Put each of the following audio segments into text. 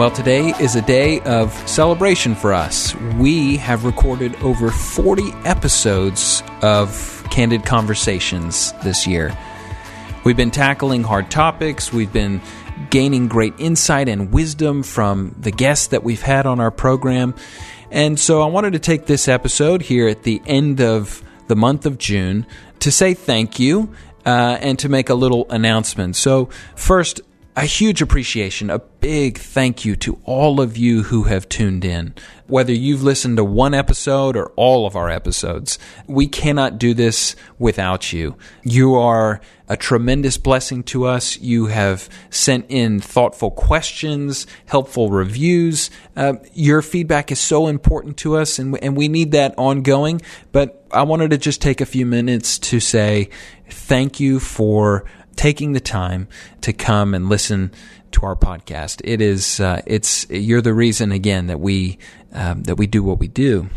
Well, today is a day of celebration for us. We have recorded over 40 episodes of Candid Conversations this year. We've been tackling hard topics, we've been gaining great insight and wisdom from the guests that we've had on our program. And so I wanted to take this episode here at the end of the month of June to say thank you uh, and to make a little announcement. So, first, a huge appreciation, a big thank you to all of you who have tuned in. Whether you've listened to one episode or all of our episodes, we cannot do this without you. You are a tremendous blessing to us. You have sent in thoughtful questions, helpful reviews. Uh, your feedback is so important to us, and, and we need that ongoing. But I wanted to just take a few minutes to say thank you for taking the time to come and listen to our podcast. It is uh, it's you're the reason again that we um, that we do what we do.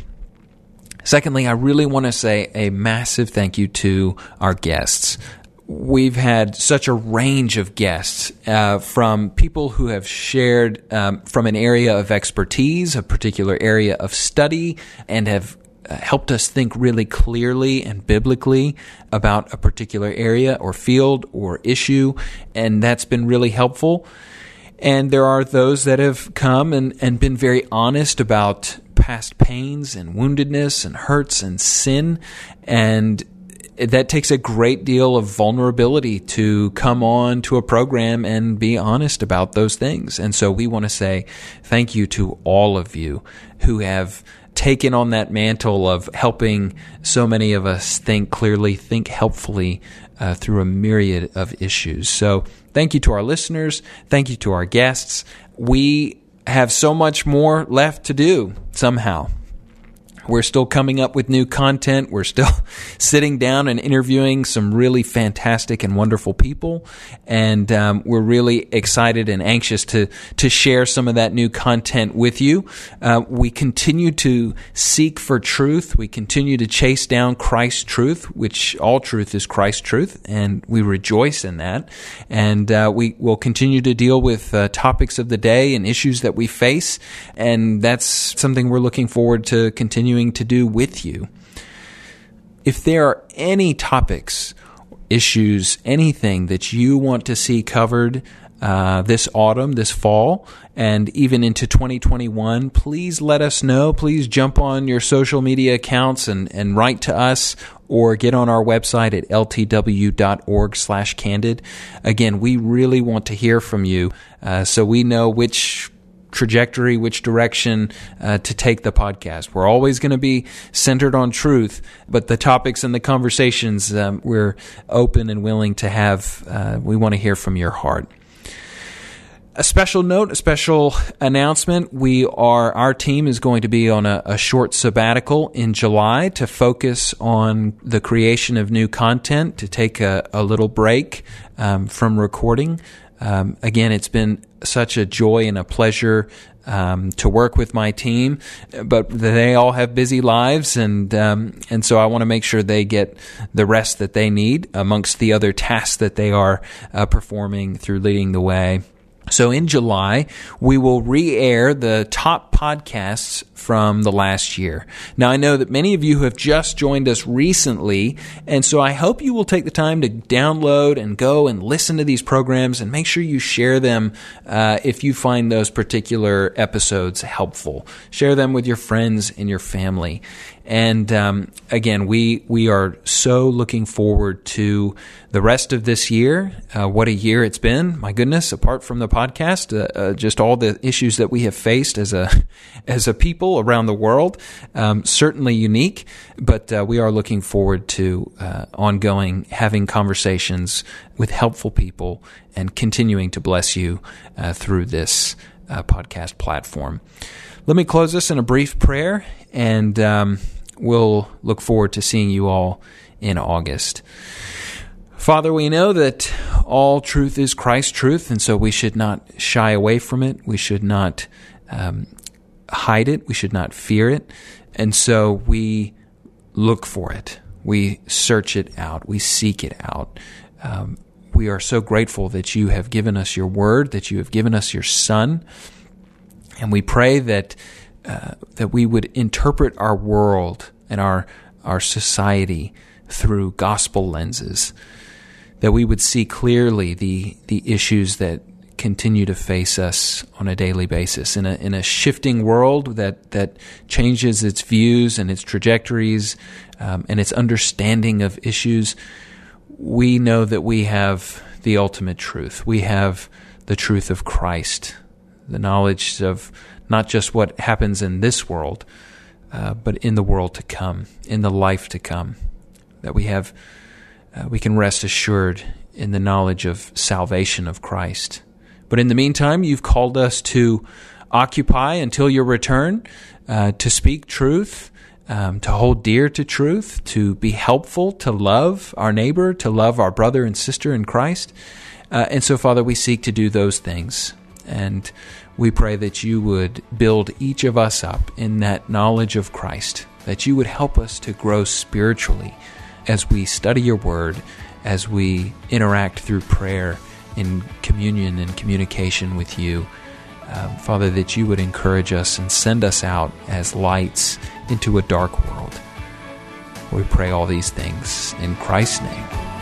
Secondly, I really want to say a massive thank you to our guests. We've had such a range of guests uh, from people who have shared um, from an area of expertise, a particular area of study, and have Uh, helped us think really clearly and biblically about a particular area or field or issue, and that's been really helpful. And there are those that have come and, and been very honest about past pains and woundedness and hurts and sin. And that takes a great deal of vulnerability to come on to a program and be honest about those things. And so we want to say thank you to all of you who have taken on that mantle of helping so many of us think clearly, think helpfully uh, through a myriad of issues. So, thank you to our listeners. Thank you to our guests. We have so much more left to do somehow. We're still coming up with new content. We're still sitting down and interviewing some really fantastic and wonderful people, and um, we're really excited and anxious to to share some of that new content with you. Uh, we continue to seek for truth. We continue to chase down Christ's truth, which all truth is Christ's truth, and we rejoice in that. And uh, we will continue to deal with uh, topics of the day and issues that we face, and that's something we're looking forward to continue continuing to do with you. If there are any topics, issues, anything that you want to see covered uh, this autumn, this fall, and even into 2021, please let us know. Please jump on your social media accounts and, and write to us or get on our website at ltw.org slash candid. Again, we really want to hear from you uh, so we know which trajectory, which direction uh, to take the podcast. We're always going to be centered on truth, but the topics and the conversations um, we're open and willing to have. Uh, we want to hear from your heart. A special note, a special announcement. We are, our team is going to be on a, a short sabbatical in July to focus on the creation of new content, to take a, a little break um, from recording. Um, again, it's been such a joy and a pleasure um, to work with my team, but they all have busy lives, and um, and so I want to make sure they get the rest that they need amongst the other tasks that they are uh, performing through leading the way. So in July, we will re air the top podcasts from the last year. Now, I know that many of you have just joined us recently, and so I hope you will take the time to download and go and listen to these programs and make sure you share them uh, if you find those particular episodes helpful. Share them with your friends and your family. And um, again, we we are so looking forward to the rest of this year. Uh, what a year it's been! My goodness, apart from the podcast, uh, uh, just all the issues that we have faced as a as a people around the world, um, certainly unique. But uh, we are looking forward to uh, ongoing having conversations with helpful people and continuing to bless you uh, through this podcast platform. Let me close this in a brief prayer and. Um, we'll look forward to seeing you all in August. Father, we know that all truth is Christ's truth, and so we should not shy away from it. We should not um, hide it. We should not fear it. And so we look for it. We search it out. We seek it out. Um, we are so grateful that you have given us your word, that you have given us your Son, And we pray that uh, that we would interpret our world and our our society through gospel lenses. That we would see clearly the the issues that continue to face us on a daily basis in a in a shifting world that that changes its views and its trajectories um, and its understanding of issues. We know that we have the ultimate truth. We have the truth of Christ, the knowledge of not just what happens in this world, uh, but in the world to come, in the life to come. That we have, uh, we can rest assured in the knowledge of salvation of Christ. But in the meantime, you've called us to occupy until your return, uh, to speak truth, um, to hold dear to truth, to be helpful, to love our neighbor, to love our brother and sister in Christ. Uh, and so, Father, we seek to do those things. And we pray that you would build each of us up in that knowledge of Christ, that you would help us to grow spiritually as we study your word, as we interact through prayer in communion and communication with you. Um, Father, that you would encourage us and send us out as lights into a dark world. We pray all these things in Christ's name.